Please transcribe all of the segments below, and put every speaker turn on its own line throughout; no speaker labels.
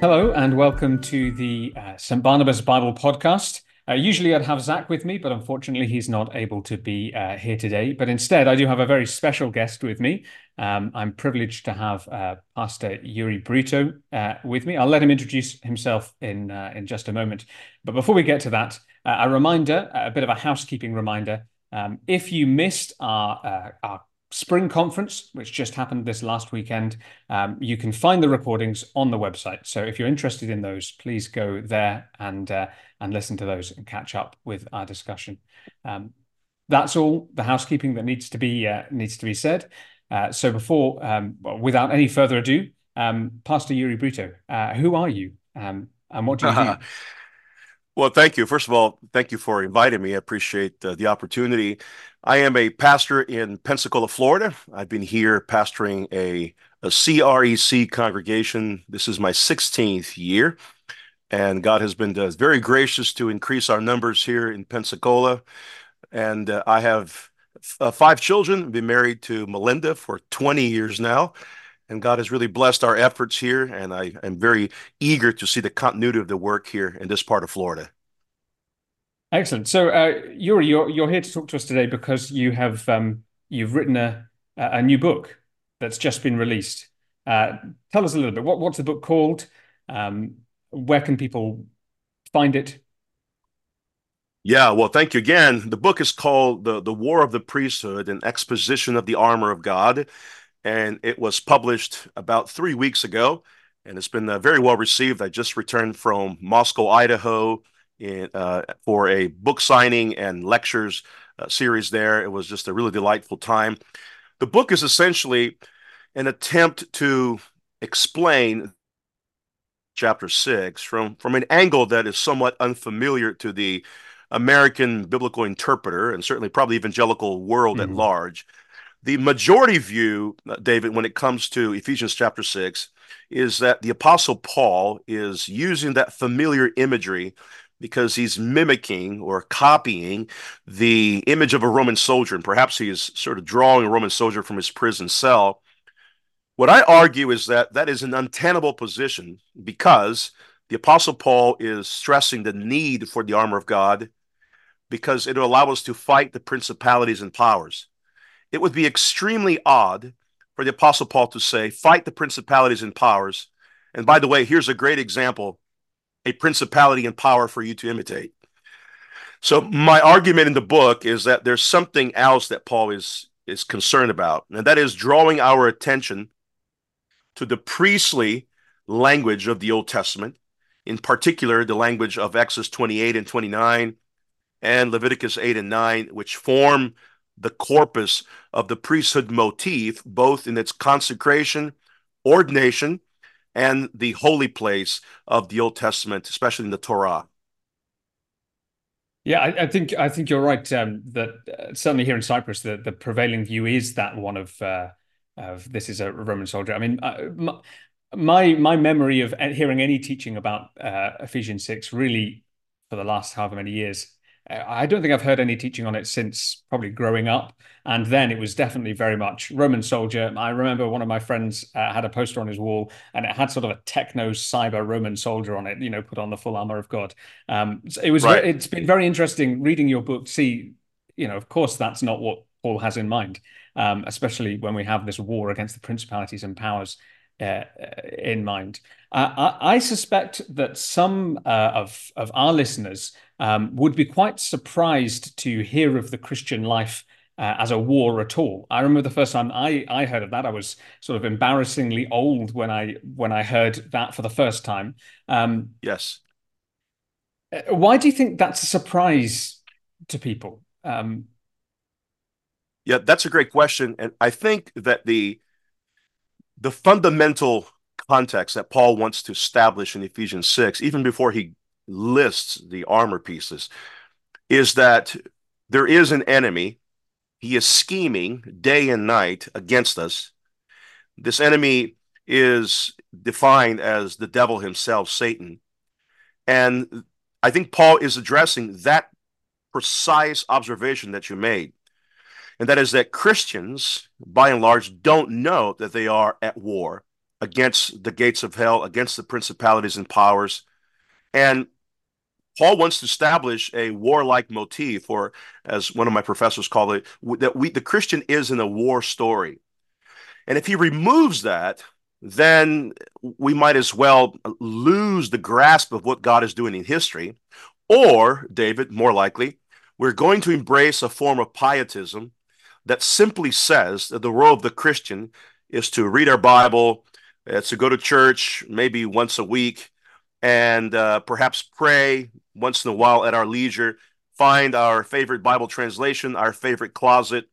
Hello, and welcome to the uh, St. Barnabas Bible Podcast. Uh, usually I'd have Zach with me, but unfortunately he's not able to be uh, here today. But instead, I do have a very special guest with me. Um, I'm privileged to have uh, Pastor Uri Brito uh, with me. I'll let him introduce himself in uh, in just a moment. But before we get to that, a reminder, a bit of a housekeeping reminder. Um, if you missed our our spring conference, which just happened this last weekend. Um, you can find the recordings on the website. So if you're interested in those, please go there and uh, and listen to those and catch up with our discussion. Um, that's all the housekeeping that needs to be uh, needs to be said. Uh, so before, um, without any further ado, um, Pastor Uri Brito, uh, who are you um, and what do you do?
Well, thank you. First of all, thank you for inviting me. I appreciate uh, the opportunity. I am a pastor in Pensacola, Florida. I've been here pastoring a, a CREC congregation. This is my 16th year, and God has been uh, very gracious to increase our numbers here in Pensacola. And uh, I have uh, five children. Been married to Melinda for 20 years now and God has really blessed our efforts here. And I am very eager to see the continuity of the work here in this part of Florida.
Excellent. So, uh, Uri, you're you're here to talk to us today because you have um, you've written a a new book that's just been released. Uh, tell us a little bit. What what's the book called? Um, where can people find it?
Yeah, well, thank you again. The book is called the the War of the Priesthood: An Exposition of the Armor of God and it was published about three weeks ago, and it's been uh, very well received. I just returned from Moscow, Idaho, in, uh, for a book signing and lectures uh, series there. It was just a really delightful time. The book is essentially an attempt to explain chapter six from from an angle that is somewhat unfamiliar to the American biblical interpreter and certainly probably evangelical world mm-hmm. at large. The majority view, uh, David, when it comes to Ephesians chapter 6, is that the Apostle Paul is using that familiar imagery because he's mimicking or copying the image of a Roman soldier. And perhaps he is sort of drawing a Roman soldier from his prison cell. What I argue is that that is an untenable position because the Apostle Paul is stressing the need for the armor of God because it will allow us to fight the principalities and powers it would be extremely odd for the Apostle Paul to say, fight the principalities and powers. And by the way, here's a great example a principality and power for you to imitate. So my argument in the book is that there's something else that Paul is is concerned about, and that is drawing our attention to the priestly language of the Old Testament, in particular the language of Exodus 28 and 29 and Leviticus 8 and 9, which form the corpus of the priesthood motif, both in its consecration, ordination, and the holy place of the Old Testament, especially in the Torah.
Yeah, I, I think I think you're right. Um, that uh, certainly here in Cyprus, the, the prevailing view is that one of uh, of this is a Roman soldier. I mean, uh, my, my my memory of hearing any teaching about uh, Ephesians six really for the last however many years I don't think I've heard any teaching on it since probably growing up. And then it was definitely very much Roman soldier. I remember one of my friends uh, had a poster on his wall and it had sort of a techno cyber Roman soldier on it, you know, put on the full armor of God. Um, so it was, right. it's been very interesting reading your book see, you know, of course, that's not what Paul has in mind, um, especially when we have this war against the principalities and powers uh, in mind. Uh, I, I, suspect that some uh, of of our listeners um, would be quite surprised to hear of the Christian life uh, as a war at all. I remember the first time I, I heard of that, I was sort of embarrassingly old when I when I heard that for the first time.
Um, yes.
Uh, why do you think that's a surprise to people? Um,
yeah, that's a great question, and I think that the the fundamental context that Paul wants to establish in Ephesians six, even before he lists the armor pieces is that there is an enemy. He is scheming day and night against us. This enemy is defined as the devil himself, Satan. And I think Paul is addressing that precise observation that you made. And that is that Christians, by and large, don't know that they are at war. against the gates of hell, against the principalities and powers. And Paul wants to establish a warlike motif, or as one of my professors called it, that we the Christian is in a war story. And if he removes that, then we might as well lose the grasp of what God is doing in history. Or, David, more likely, we're going to embrace a form of pietism that simply says that the role of the Christian is to read our Bible, to go to church maybe once a week, and uh, perhaps pray once in a while at our leisure, find our favorite Bible translation, our favorite closet,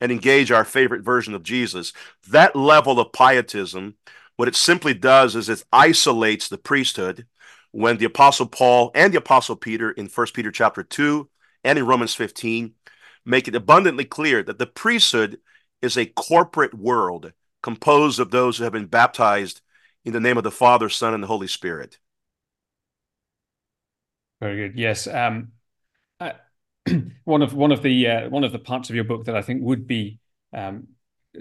and engage our favorite version of Jesus. That level of pietism, what it simply does is it isolates the priesthood when the apostle Paul and the apostle Peter in 1 Peter chapter 2 and in Romans 15 make it abundantly clear that the priesthood is a corporate world composed of those who have been baptized in the name of the Father, Son, and the Holy Spirit.
Very good. Yes. Um, I, one of one of the uh, one of the parts of your book that I think would be um,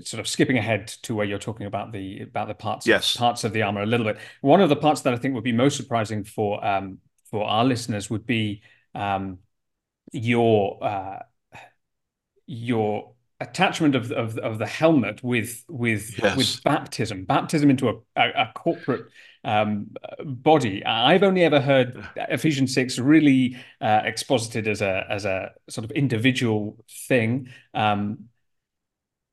sort of skipping ahead to where you're talking about the about the parts
yes.
of, parts of the armor a little bit. One of the parts that I think would be most surprising for um, for our listeners would be um, your uh, your attachment of, of of the helmet with with
yes.
with baptism, baptism into a, a, a corporate um, body. I've only ever heard Ephesians six really uh, exposited as a as a sort of individual thing. Um,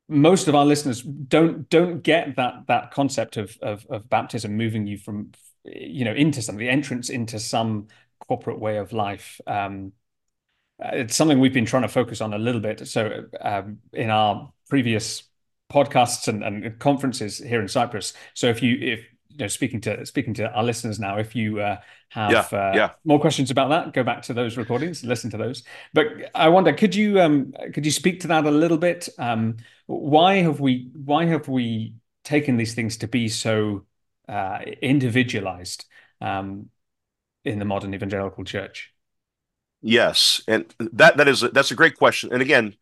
most of our listeners don't don't get that that concept of, of of baptism moving you from you know into some the entrance into some corporate way of life. Um, it's something we've been trying to focus on a little bit. So um, in our previous podcasts and, and conferences here in Cyprus. So if you if you know speaking to speaking to our listeners now if you uh, have
yeah,
uh,
yeah.
more questions about that go back to those recordings listen to those. But i wonder could you um, could you speak to that a little bit? Um, why have we why have we taken these things to be so uh, individualized um, in the modern evangelical church?
Yes and that that is that's a great question. And again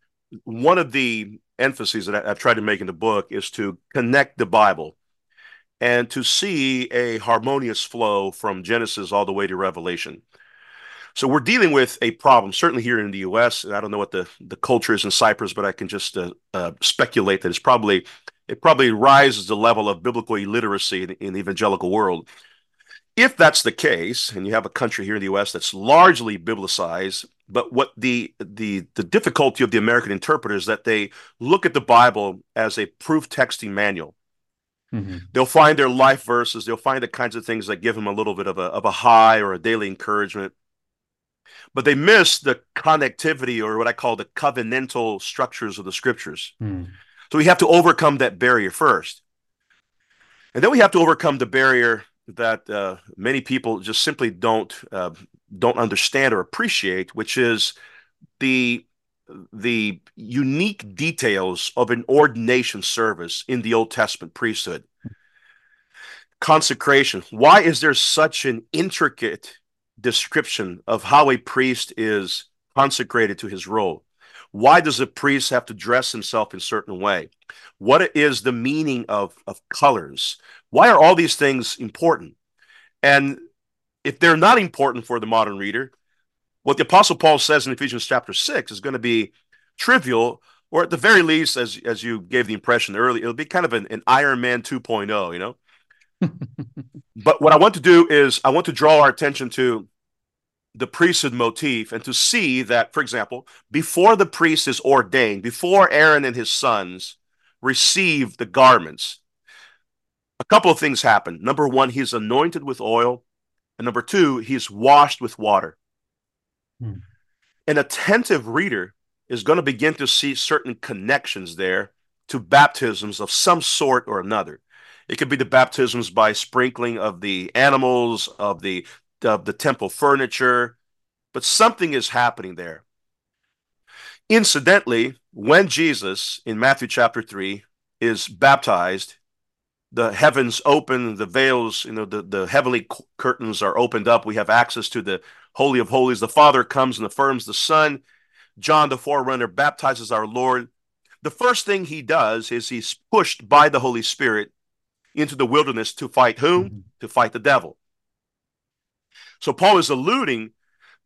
one of the emphases that i've tried to make in the book is to connect the bible and to see a harmonious flow from Genesis all the way to Revelation. So we're dealing with a problem, certainly here in the U.S. And I don't know what the, the culture is in Cyprus, but I can just uh, uh, speculate that it's probably it probably rises the level of biblical illiteracy in, in the evangelical world. If that's the case, and you have a country here in the U.S. that's largely biblicized, but what the the the difficulty of the American interpreter is that they look at the Bible as a proof texting manual Mm-hmm. They'll find their life verses. They'll find the kinds of things that give them a little bit of a, of a high or a daily encouragement. But they miss the connectivity or what I call the covenantal structures of the scriptures. Mm. So we have to overcome that barrier first. And then we have to overcome the barrier that uh, many people just simply don't uh, don't understand or appreciate, which is the the unique details of an ordination service in the Old Testament priesthood. Consecration. Why is there such an intricate description of how a priest is consecrated to his role? Why does a priest have to dress himself in a certain way? What is the meaning of, of colors? Why are all these things important? And if they're not important for the modern reader, what the Apostle Paul says in Ephesians chapter 6 is going to be trivial, or at the very least, as, as you gave the impression earlier, it'll be kind of an, an Iron Man 2.0, you know? but what I want to do is I want to draw our attention to the priesthood motif and to see that, for example, before the priest is ordained, before Aaron and his sons receive the garments, a couple of things happen. Number one, he's anointed with oil. And number two, he's washed with water. Hmm. An attentive reader is going to begin to see certain connections there to baptisms of some sort or another. It could be the baptisms by sprinkling of the animals, of the of the temple furniture, but something is happening there. Incidentally, when Jesus in Matthew chapter 3 is baptized, the heavens open, the veils, you know, the, the heavenly curtains are opened up. We have access to the Holy of Holies. The Father comes and affirms the Son. John, the forerunner, baptizes our Lord. The first thing he does is he's pushed by the Holy Spirit into the wilderness to fight whom? Mm-hmm. To fight the devil. So Paul is alluding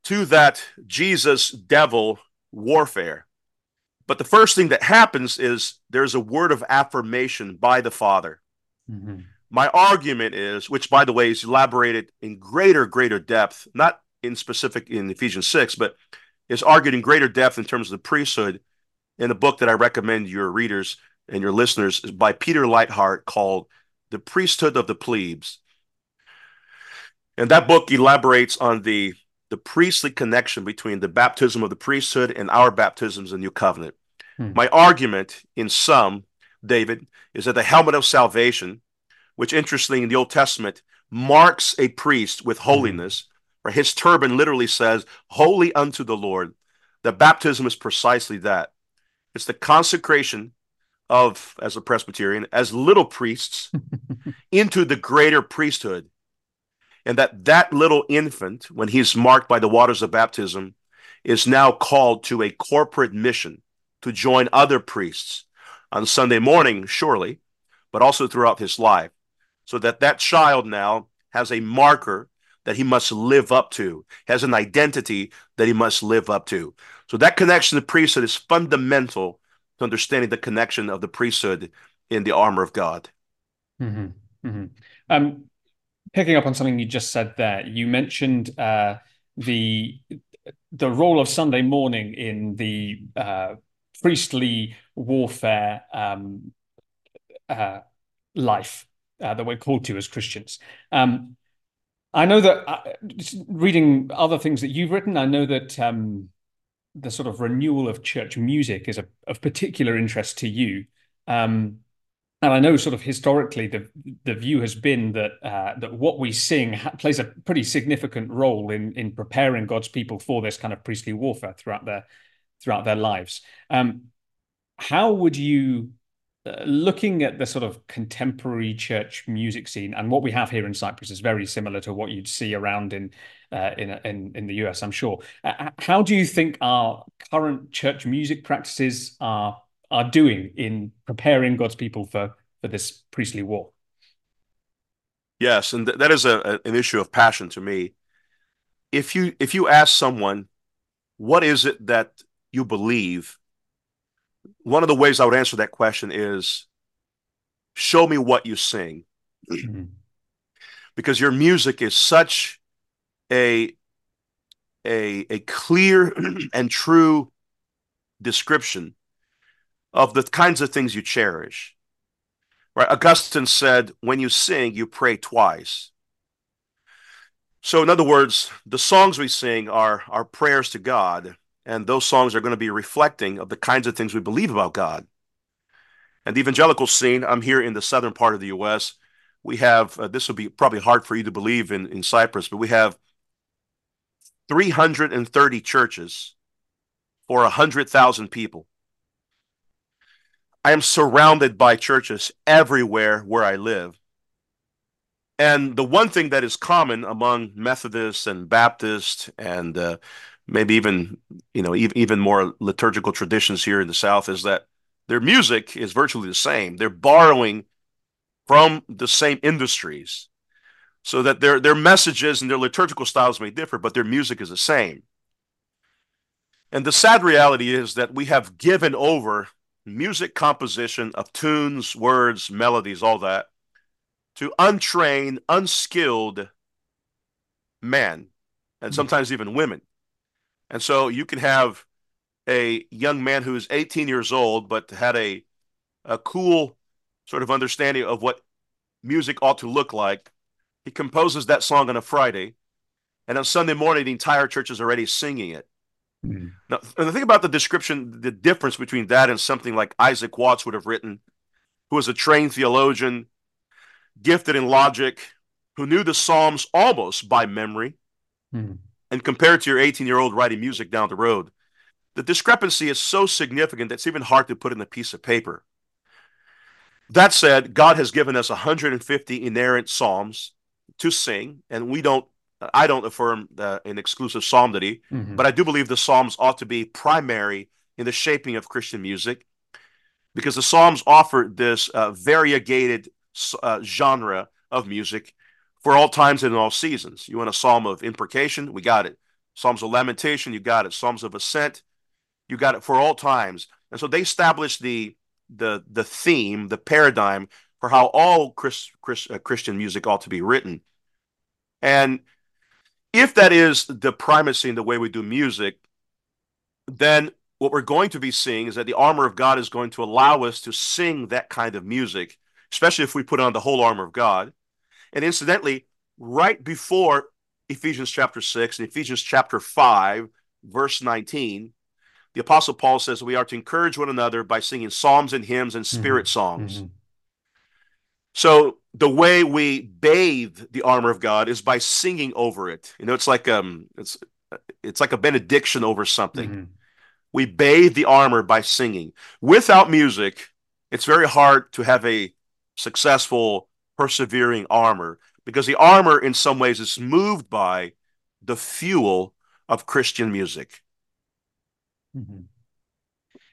to that Jesus devil warfare. But the first thing that happens is there's a word of affirmation by the Father. Mm-hmm. My argument is, which by the way is elaborated in greater, greater depth, not in specific in Ephesians 6, but is argued in greater depth in terms of the priesthood in a book that I recommend your readers and your listeners is by Peter Leithart called The Priesthood of the Plebes. And that book elaborates on the, the priestly connection between the baptism of the priesthood and our baptisms in the New Covenant. Hmm. My argument, in sum, David, is that the helmet of salvation, which interestingly in the Old Testament marks a priest with hmm. holiness, or his turban literally says, Holy unto the Lord. The baptism is precisely that. It's the consecration of, as a Presbyterian, as little priests into the greater priesthood. And that that little infant, when he's marked by the waters of baptism, is now called to a corporate mission to join other priests on Sunday morning, surely, but also throughout his life, so that that child now has a marker that he must live up to, has an identity that he must live up to. So that connection to priesthood is fundamental to understanding the connection of the priesthood in the armor of God.
Mm-hmm. Mm-hmm. Um, picking up on something you just said there, you mentioned uh, the the role of Sunday morning in the uh, priestly warfare um, uh, life uh, that we're called to as Christians. Um, I know that uh, reading other things that you've written, I know that um, the sort of renewal of church music is a, of particular interest to you. Um, and I know, sort of historically, the the view has been that uh, that what we sing ha- plays a pretty significant role in in preparing God's people for this kind of priestly warfare throughout their throughout their lives. Um, how would you, uh, looking at the sort of contemporary church music scene, and what we have here in Cyprus is very similar to what you'd see around in uh, in, in in the US, I'm sure. Uh, how do you think our current church music practices are are doing in preparing God's people for for this priestly war?
Yes, and th- that is a, a, an issue of passion to me. If you if you ask someone, what is it that you believe? One of the ways I would answer that question is, show me what you sing, mm-hmm. because your music is such a a a clear and true description of the kinds of things you cherish. Right? Augustine said, when you sing, you pray twice. So, in other words, the songs we sing are our prayers to God, and those songs are going to be reflecting of the kinds of things we believe about God. And the evangelical scene, I'm here in the southern part of the U.S. We have, uh, this will be probably hard for you to believe in, in Cyprus, but we have 330 churches for 100,000 people. I am surrounded by churches everywhere where I live. And the one thing that is common among Methodists and Baptists and uh, maybe even, you know, even, even more liturgical traditions here in the South is that their music is virtually the same. They're borrowing from the same industries so that their their messages and their liturgical styles may differ, but their music is the same. And the sad reality is that we have given over music composition of tunes, words, melodies, all that to untrained, unskilled men, and hmm. sometimes even women. And so you can have a young man who is 18 years old, but had a, a cool sort of understanding of what music ought to look like he composes that song on a Friday, and on Sunday morning, the entire church is already singing it. Mm. Now, the thing about the description, the difference between that and something like Isaac Watts would have written, who was a trained theologian, gifted in logic, who knew the Psalms almost by memory, mm. And compared to your 18 year old writing music down the road, the discrepancy is so significant that it's even hard to put in a piece of paper. That said, God has given us 150 inerrant Psalms to sing, and we don't. I don't affirm uh, an exclusive psalmody, mm-hmm. but I do believe the psalms ought to be primary in the shaping of Christian music, because the psalms offer this uh, variegated uh, genre of music for all times and all seasons. You want a psalm of imprecation? We got it. Psalms of lamentation? You got it. Psalms of ascent? You got it for all times. And so they established the the the theme, the paradigm for how all Chris, Chris, uh, Christian music ought to be written. And if that is the primacy in the way we do music, then what we're going to be seeing is that the armor of God is going to allow us to sing that kind of music, especially if we put on the whole armor of God. And incidentally, right before Ephesians chapter 6 and Ephesians chapter 5, verse 19, the Apostle Paul says we are to encourage one another by singing psalms and hymns and spirit mm-hmm. songs. Mm-hmm. So the way we bathe the armor of God is by singing over it. You know, it's like um, it's it's like a benediction over something. Mm-hmm. We bathe the armor by singing. Without music, it's very hard to have a successful, persevering armor because the armor, in some ways, is moved by the fuel of Christian music.
Mm-hmm.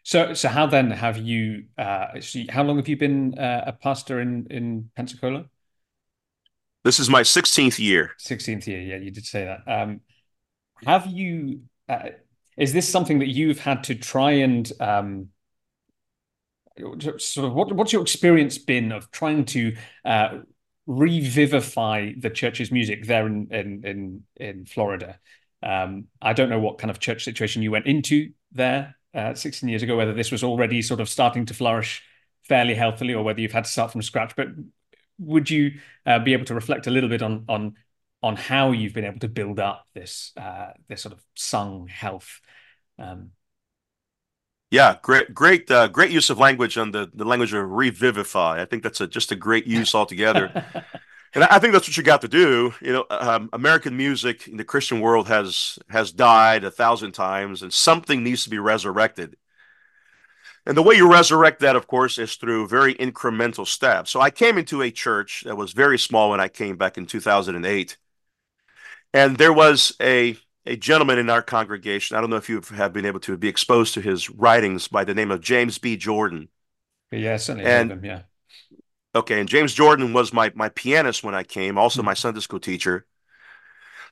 So, so how then have you? Uh, how long have you been uh, a pastor in in Pensacola?
This is my sixteenth year.
Sixteenth year, yeah, you did say that. Um, have you? Uh, is this something that you've had to try and um, sort of what, what's your experience been of trying to uh, revivify the church's music there in in in, in Florida? Um, I don't know what kind of church situation you went into there uh, 16 years ago, whether this was already sort of starting to flourish fairly healthily or whether you've had to start from scratch. But would you uh, be able to reflect a little bit on on on how you've been able to build up this uh, this sort of sung health? Um,
yeah, great, great, uh, great use of language on the, the language of revivify. I think that's a, just a great use altogether. and I think that's what you got to do. You know, um, American music in the Christian world has has died a thousand times, and something needs to be resurrected. And the way you resurrect that, of course, is through very incremental steps. So I came into a church that was very small when I came back in 2008, and there was a a gentleman in our congregation. I don't know if you have been able to be exposed to his writings by the name of James B. Jordan.
Yeah, certainly and, him, yeah.
Okay, and James Jordan was my my pianist when I came, also mm-hmm. my Sunday school teacher.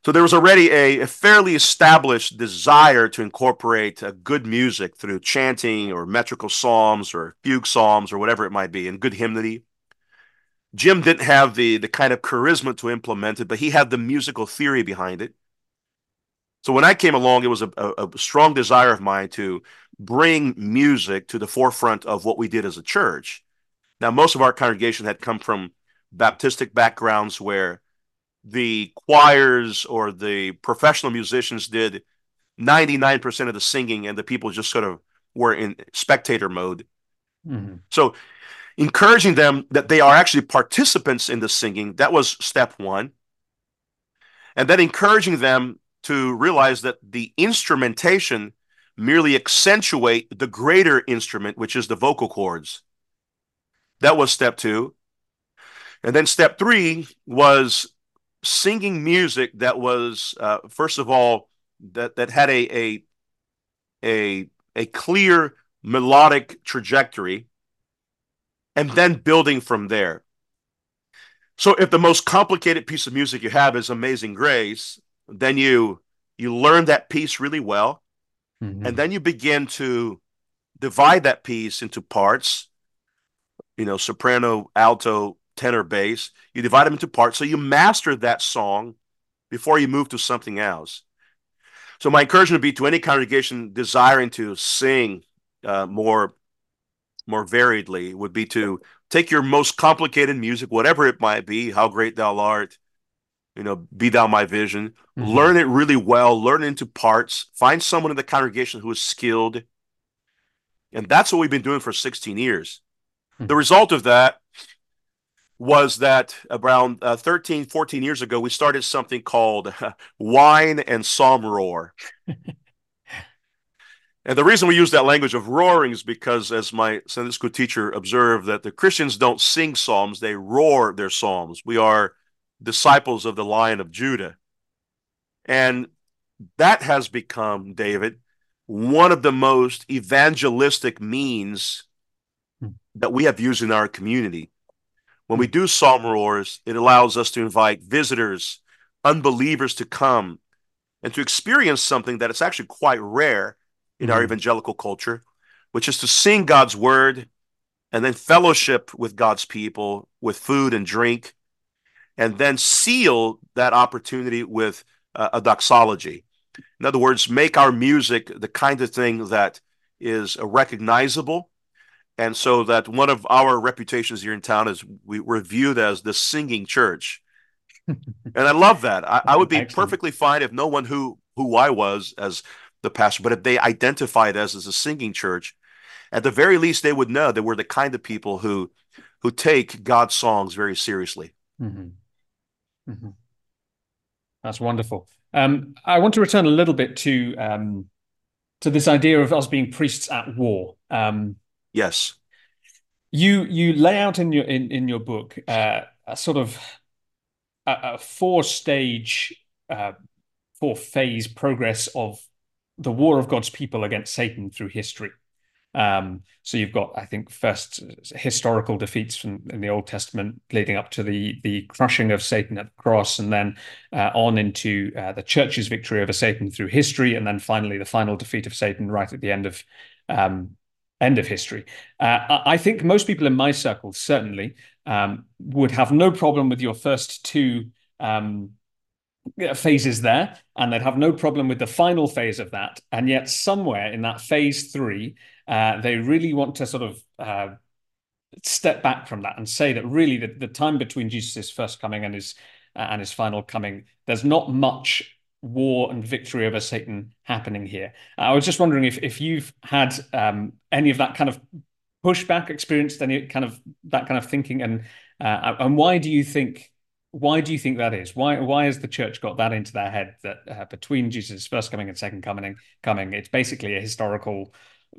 So there was already a, a fairly established desire to incorporate uh, good music through chanting or metrical psalms or fugue psalms or whatever it might be, and good hymnody. Jim didn't have the the kind of charisma to implement it, but he had the musical theory behind it. So when I came along, it was a, a, a strong desire of mine to bring music to the forefront of what we did as a church. Now, most of our congregation had come from Baptistic backgrounds where the choirs or the professional musicians did 99% of the singing and the people just sort of were in spectator mode. Mm-hmm. So, encouraging them that they are actually participants in the singing, that was step one. And then encouraging them to realize that the instrumentation merely accentuate the greater instrument, which is the vocal cords. That was step two. And then step three was singing music that was, uh, first of all, that, that had a, a, a, a clear melodic trajectory and then building from there. So if the most complicated piece of music you have is Amazing Grace, then you you learn that piece really well, mm-hmm. and then you begin to divide that piece into parts you know, soprano, alto, tenor, bass. You divide them into parts. So you master that song before you move to something else. So my encouragement would be to any congregation desiring to sing uh, more, more variedly would be to take your most complicated music, whatever it might be, how great thou art, you know, be thou my vision, mm-hmm. learn it really well, learn into parts, find someone in the congregation who is skilled. And that's what we've been doing for 16 years. Hmm. The result of that was that around uh, 13, 14 years ago, we started something called Wine and Psalm Roar. and the reason we use that language of roaring is because, as my Sunday school teacher observed, that the Christians don't sing psalms, they roar their psalms. We are disciples of the Lion of Judah. And that has become, David, one of the most evangelistic means that we have used in our community. When we do psalm roars, it allows us to invite visitors, unbelievers to come and to experience something that is actually quite rare in our
Mhm.
evangelical culture, which is to sing God's word and then fellowship with God's people with food and drink, and then seal that opportunity with uh, a doxology. In other words, make our music the kind of thing that is recognizable. And so that one of our reputations here in town is we, we're viewed as the singing church. and I love that. I, I would be
Excellent.
perfectly fine if no one who who I was as the pastor, but if they identified us as a singing church, at the very least they would know that we're the kind of people who who take God's songs very seriously.
Mhm. Mhm. That's wonderful. Um, I want to return a little bit to um, to this idea of us being priests at war. Um,
Yes.
you you lay out in your in, in your book uh, a sort of a, a four stage, uh, four phase progress of the war of God's people against Satan through history. Um, so you've got, I think, first historical defeats from in the Old Testament, leading up to the the crushing of Satan at the cross, and then uh, on into uh, the church's victory over Satan through history, and then finally the final defeat of Satan right at the end of um, end of history. Uh, I think most people in my circle certainly um, would have no problem with your first two um, phases there, and they'd have no problem with the final phase of that. And yet, somewhere in that phase three, uh, they really want to sort of uh, step back from that and say that really the, the time between Jesus' first coming and his uh, and his final coming, there's not much war and victory over Satan happening here. I was just wondering if if you've had um, any of that kind of pushback, experienced any kind of that kind of thinking, and uh, and why do you think why do you think that is? Why why has the church got that into their head that uh, between Jesus' first coming and second coming, coming, it's basically a historical,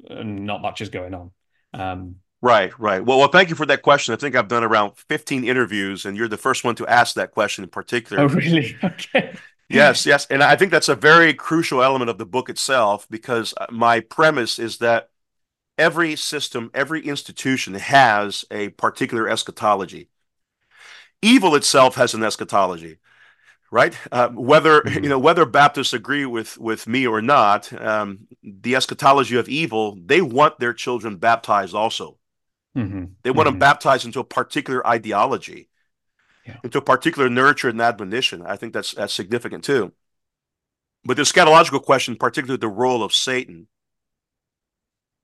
uh, not much is going on. Um,
Right, right. Well, well, thank you for that question. I think I've done around 15 interviews, and you're the first one to ask that question in particular.
oh, really? Okay.
Yes, yes. And I think that's a very crucial element of the book itself because uh, my premise is that every system, every institution has a particular eschatology. Evil itself has an eschatology, right? Uh, whether
Mhm.
you know whether Baptists agree with with me or not, um, the eschatology of evil, they want their children baptized also.
Mhm.
They want them
Mhm.
baptized into a particular ideology,
Yeah.
into a particular nurture and admonition. I think that's that's significant too. But the eschatological question, particularly the role of Satan,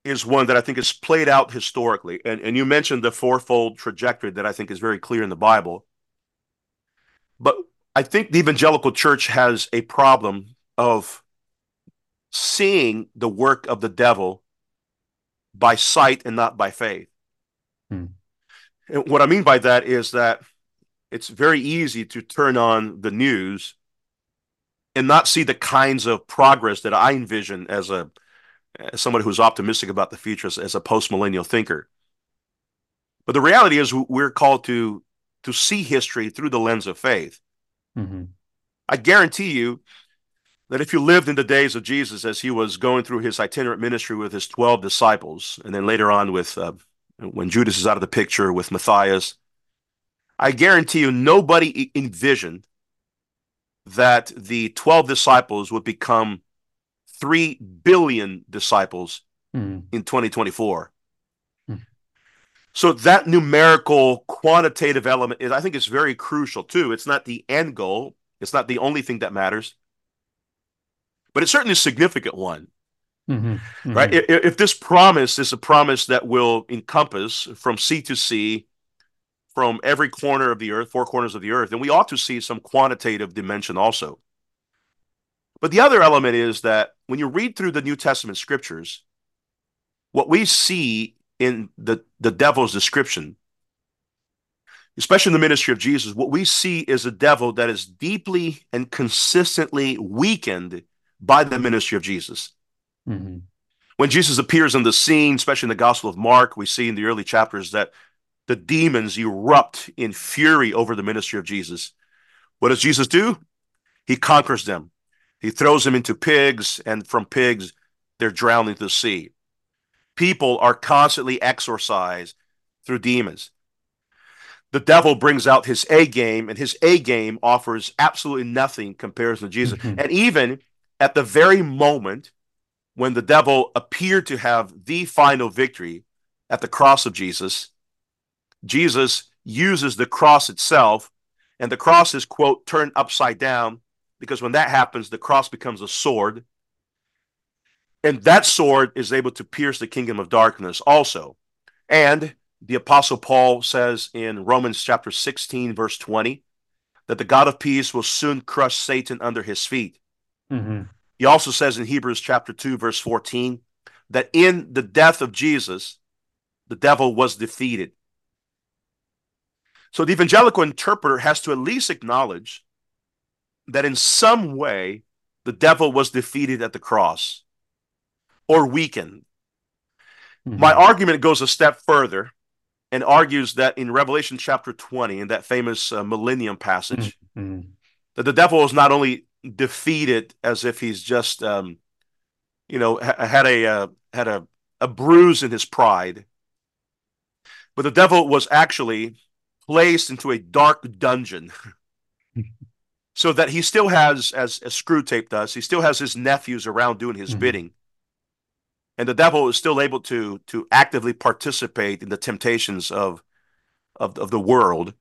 is one that I think is played out historically. And and you mentioned the fourfold trajectory that I think is very clear in the Bible. But I think the evangelical church has a problem of seeing the work of the devil by sight and not by faith.
Hmm.
And what I mean by that is that it's very easy to turn on the news and not see the kinds of progress that I envision as a as somebody who's optimistic about the future as, as a post-millennial thinker. But the reality is we're called to to see history through the lens of faith.
Mhm.
I guarantee you that if you lived in the days of Jesus as he was going through his itinerant ministry with his 12 disciples, and then later on with uh, when Judas is out of the picture with Matthias, I guarantee you nobody envisioned that the 12 disciples would become 3 billion disciples
Mhm.
in 2024. So that numerical quantitative element is I think is very crucial too. It's not the end goal, it's not the only thing that matters. But it's certainly a significant one,
Mhm.
right?
Mhm.
If, if this promise is a promise that will encompass from sea to sea, from every corner of the earth, four corners of the earth, then we ought to see some quantitative dimension also. But the other element is that when you read through the New Testament scriptures, what we see in the, the devil's description, especially in the ministry of Jesus, what we see is a devil that is deeply and consistently weakened by the ministry of Jesus.
Mhm.
When Jesus appears on the scene, especially in the Gospel of Mark, we see in the early chapters that the demons erupt in fury over the ministry of Jesus. What does Jesus do? He conquers them. He throws them into pigs, and from pigs, they're drowned into the sea. People are constantly exorcised through demons. the devil brings out his A game, and his A game offers absolutely nothing compared to Jesus. Mm-hmm. And even at the very moment when the devil appeared to have the final victory at the cross of Jesus, Jesus uses the cross itself, and the cross is, quote, turned upside down, because when that happens, the cross becomes a sword. And that sword is able to pierce the kingdom of darkness also. And the apostle Paul says in Romans chapter 16, verse 20, that the God of peace will soon crush Satan under his feet. Mm-hmm. He also says in Hebrews chapter 2, verse 14, that in the death of Jesus, the devil was defeated. So the evangelical interpreter has to at least acknowledge that in some way the devil was defeated at the cross or weakened. Mm-hmm. My argument goes a step further and argues that in Revelation chapter 20, in that famous uh, millennium passage, mm-hmm. that the devil is not only defeated as if he's just, um, you know, ha- had a uh, had a, a bruise in his pride, but the devil was actually placed into a dark dungeon. so that he still has, as, as Screwtape does, he still has his nephews around doing his mm-hmm. bidding and the devil is still able to to actively participate in the temptations of of, of the world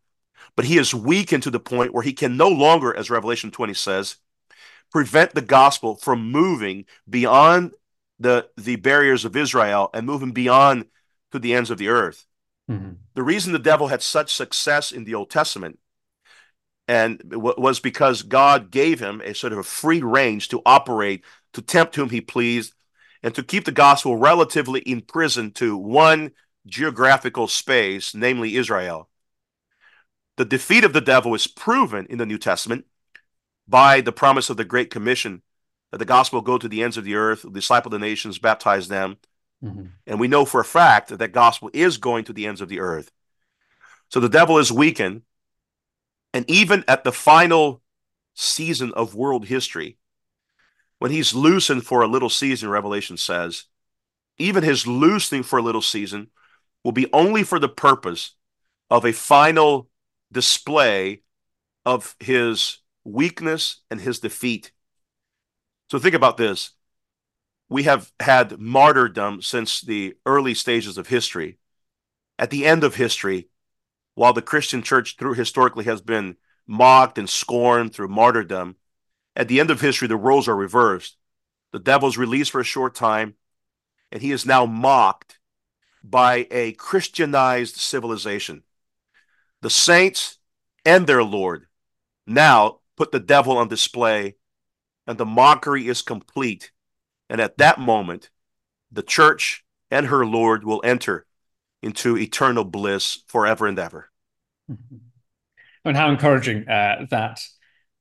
but he is weakened to the point where he can no longer as revelation 20 says prevent the gospel from moving beyond the the barriers of israel and moving beyond to the ends of the earth mm-hmm. the reason the devil had such success in the old testament and was because god gave him a sort of a free range to operate to tempt whom he pleased and to keep the gospel relatively imprisoned to one geographical space, namely Israel. The defeat of the devil is proven in the New Testament by the promise of the Great Commission that the gospel go to the ends of the earth, disciple the nations, baptize them. Mm-hmm. And we know for a fact that that gospel is going to the ends of the earth. So the devil is weakened. And even at the final season of world history, when he's loosened for a little season, Revelation says, even his loosening for a little season will be only for the purpose of a final display of his weakness and his defeat. So think about this. We have had martyrdom since the early stages of history. At the end of history, while the Christian church through historically has been mocked and scorned through martyrdom, at the end of history, the roles are reversed. The devil's released for a short time, and he is now mocked by a Christianized civilization. The saints and their Lord now put the devil on display, and the mockery is complete. And at that moment, the church and her Lord will enter into eternal bliss forever and ever.
And how encouraging uh, that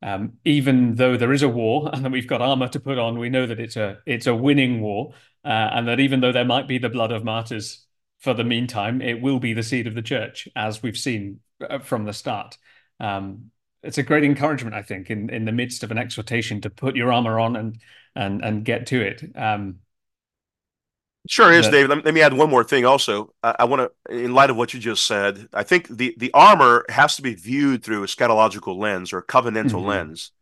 um, even though there is a war and that we've got armor to put on, we know that it's a it's a winning war, uh, and that even though there might be the blood of martyrs for the meantime, it will be the seed of the church, as we've seen uh, from the start. Um, it's a great encouragement, I think, in in the midst of an exhortation to put your armor on and and and get to it. Um,
Sure is, David. Let, me add one more thing. Also, I, I want to, in light of what you just said, I think the the armor has to be viewed through a eschatological lens or covenantal mm-hmm. lens.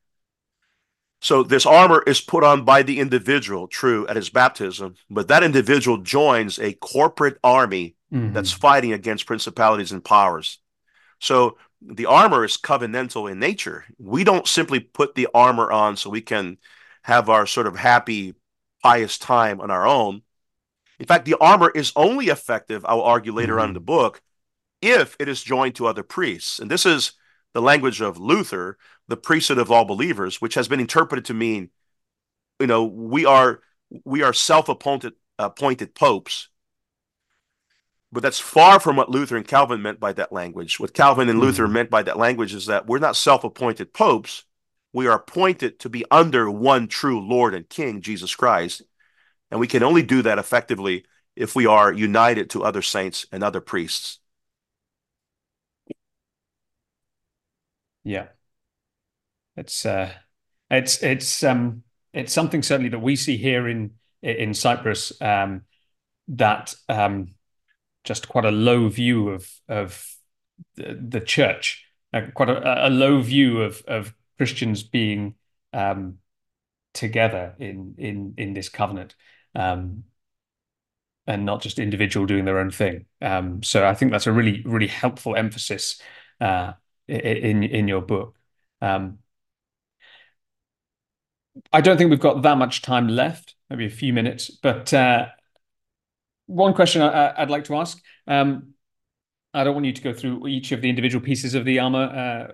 So this armor is put on by the individual, true, at his baptism, but that individual joins a corporate army mm-hmm. that's fighting against principalities and powers. So the armor is covenantal in nature. We don't simply put the armor on so we can have our sort of happy, pious time on our own in fact, the armor is only effective, I'll argue later mm-hmm. on in the book, if it is joined to other priests. And this is the language of Luther, the priesthood of all believers, which has been interpreted to mean, you know, we are we are self-appointed appointed popes. But that's far from what Luther and Calvin meant by that language. What Calvin and mm-hmm. Luther meant by that language is that we're not self-appointed popes. We are appointed to be under one true Lord and King, Jesus Christ. And we can only do that effectively if we are united to other saints and other priests.
Yeah. It's uh it's it's um it's something certainly that we see here in in Cyprus um that um just quite a low view of of the, the church, uh, quite a, a, low view of of Christians being um, together in in in this covenant. Um, and not just individual doing their own thing. Um, so I think that's a really, really helpful emphasis uh, in in your book. Um, I don't think we've got that much time left, maybe a few minutes, but uh, one question I, would like to ask. Um, I don't want you to go through each of the individual pieces of the armor uh,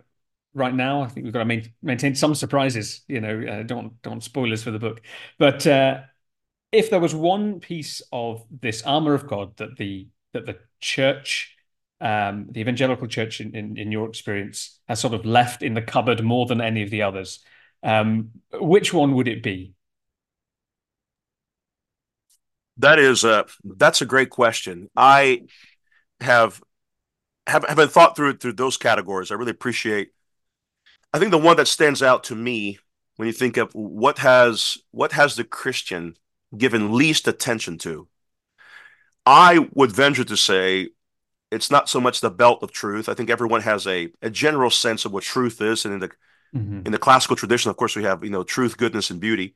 right now. I think we've got to main, maintain some surprises. You know, uh, don't don't spoilers for the book. But uh, if there was one piece of this armor of God that the that the church, um, the evangelical church, in, in, in your experience, has sort of left in the cupboard more than any of the others, um, which one would it be?
That is a that's a great question. I have have having thought through through those categories. I really appreciate. I think the one that stands out to me when you think of what has what has the Christian given least attention to, I would venture to say it's not so much the belt of truth. I think everyone has a, a general sense of what truth is, and in the mm-hmm. in the classical tradition, of course, we have you know truth, goodness, and beauty.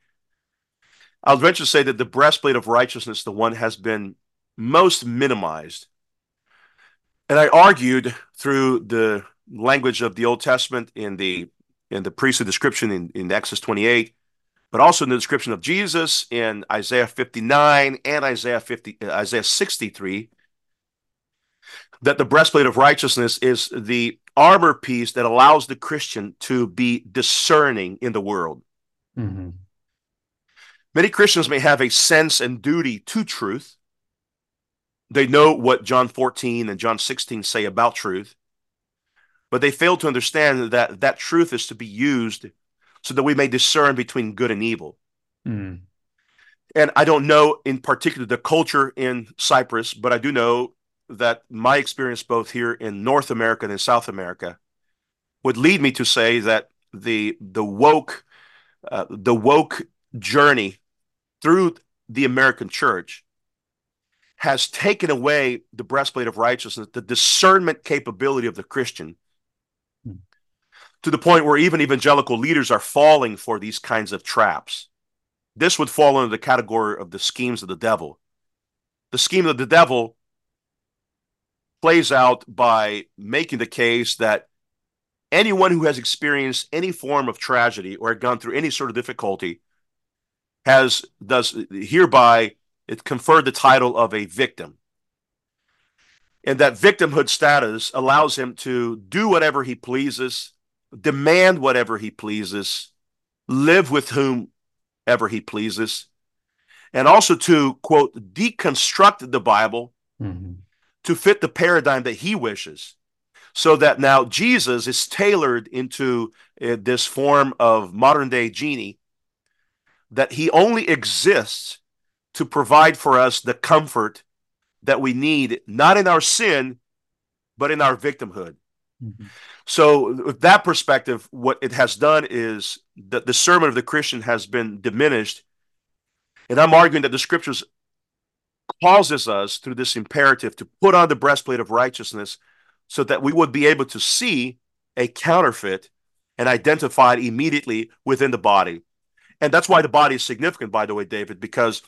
I'll venture to say that the breastplate of righteousness, the one has been most minimized. And I argued through the language of the Old Testament in the in the priestly description in, in Exodus 28, but also in the description of Jesus in Isaiah 59 and Isaiah 50, uh, Isaiah 63, that the breastplate of righteousness is the armor piece that allows the Christian to be discerning in the world. Mm-hmm. Many Christians may have a sense and duty to truth. They know what John 14 and John 16 say about truth, but they fail to understand that that truth is to be used so that we may discern between good and evil. Mm. And I don't know in particular the culture in Cyprus, but I do know that my experience both here in North America and in South America would lead me to say that the the woke uh, the woke journey through the American church has taken away the breastplate of righteousness, the discernment capability of the Christian. To the point where even evangelical leaders are falling for these kinds of traps. This would fall under the category of the schemes of the devil. The scheme of the devil plays out by making the case that anyone who has experienced any form of tragedy or gone through any sort of difficulty has does hereby it conferred the title of a victim. And that victimhood status allows him to do whatever he pleases, demand whatever he pleases, live with whomever he pleases, and also to, quote, deconstruct the Bible mm-hmm. to fit the paradigm that he wishes. So that now Jesus is tailored into uh, this form of modern day genie that he only exists to provide for us the comfort that we need, not in our sin, but in our victimhood. Mm-hmm. So, with that perspective, what it has done is that the sermon of the Christian has been diminished. And I'm arguing that the scriptures causes us through this imperative to put on the breastplate of righteousness so that we would be able to see a counterfeit and identify it immediately within the body. And that's why the body is significant, by the way, David, because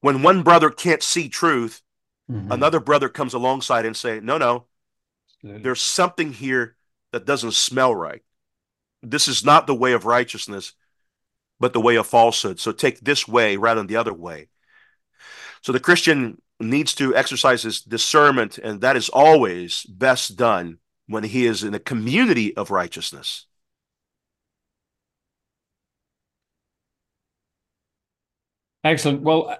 when one brother can't see truth, mm-hmm. another brother comes alongside and say, no, no, Absolutely. there's something here that doesn't smell right. This is not the way of righteousness, but the way of falsehood. So take this way rather than the other way. So the Christian needs to exercise his discernment, and that is always best done when he is in a community of righteousness.
Excellent. Well,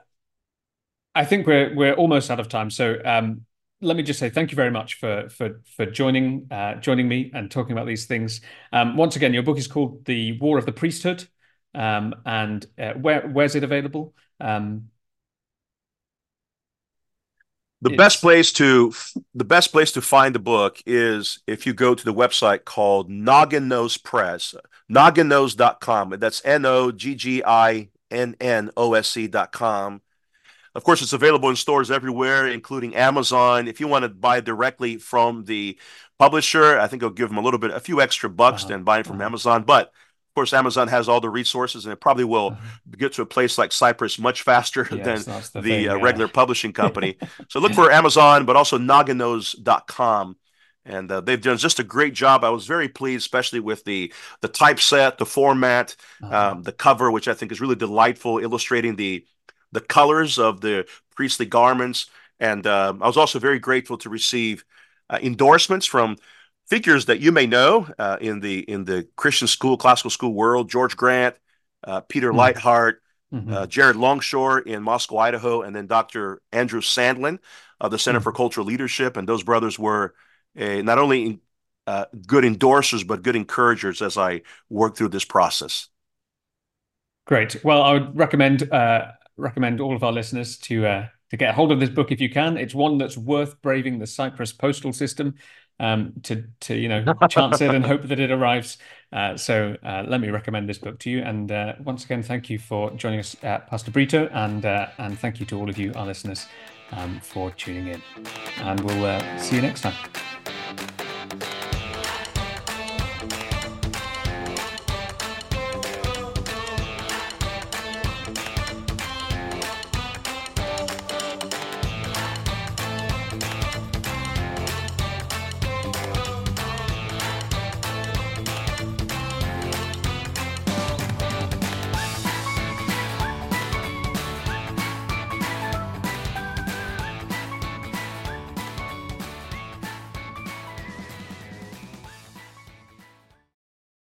I think we're we're almost out of time. So um, let me just say thank you very much for for for joining uh, joining me and talking about these things. Um, once again, your book is called "The War of the Priesthood," um, and uh, where where's it available? Um,
the it's... best place to the best place to find the book is if you go to the website called Noggin Nose Press, nogginnose.com. That's N O G G I N-N-O-S-C dot com. Of course, it's available in stores everywhere, including Amazon. If you want to buy directly from the publisher, I think it'll give them a little bit, a few extra bucks uh-huh. than buying from uh-huh. Amazon. But of course, Amazon has all the resources, and it probably will uh-huh. get to a place like Cyprus much faster yes, than the, the thing, uh, regular publishing company. so look for Amazon, but also nogginos.com and uh, they've done just a great job. I was very pleased, especially with the the typeset, the format, uh-huh. um, the cover, which I think is really delightful, illustrating the the colors of the priestly garments. And uh, I was also very grateful to receive uh, endorsements from figures that you may know uh, in the in the Christian school, classical school world: George Grant, uh, Peter mm-hmm. Leithart. Mm-hmm. Jared Longshore in Moscow, Idaho, and then Dr. Andrew Sandlin of the Center mm-hmm. for Cultural Leadership. And those brothers were uh, not only uh, good endorsers, but good encouragers as I worked through this process.
Great. Well, I would recommend uh, recommend all of our listeners to uh, to get a hold of this book if you can. It's one that's worth braving the Cyprus postal system um, to to you know chance it and hope that it arrives. Uh, so uh, let me recommend this book to you. And uh, once again, thank you for joining us, Pastor Brito, and uh, and thank you to all of you, our listeners, um, for tuning in. And we'll uh, see you next time.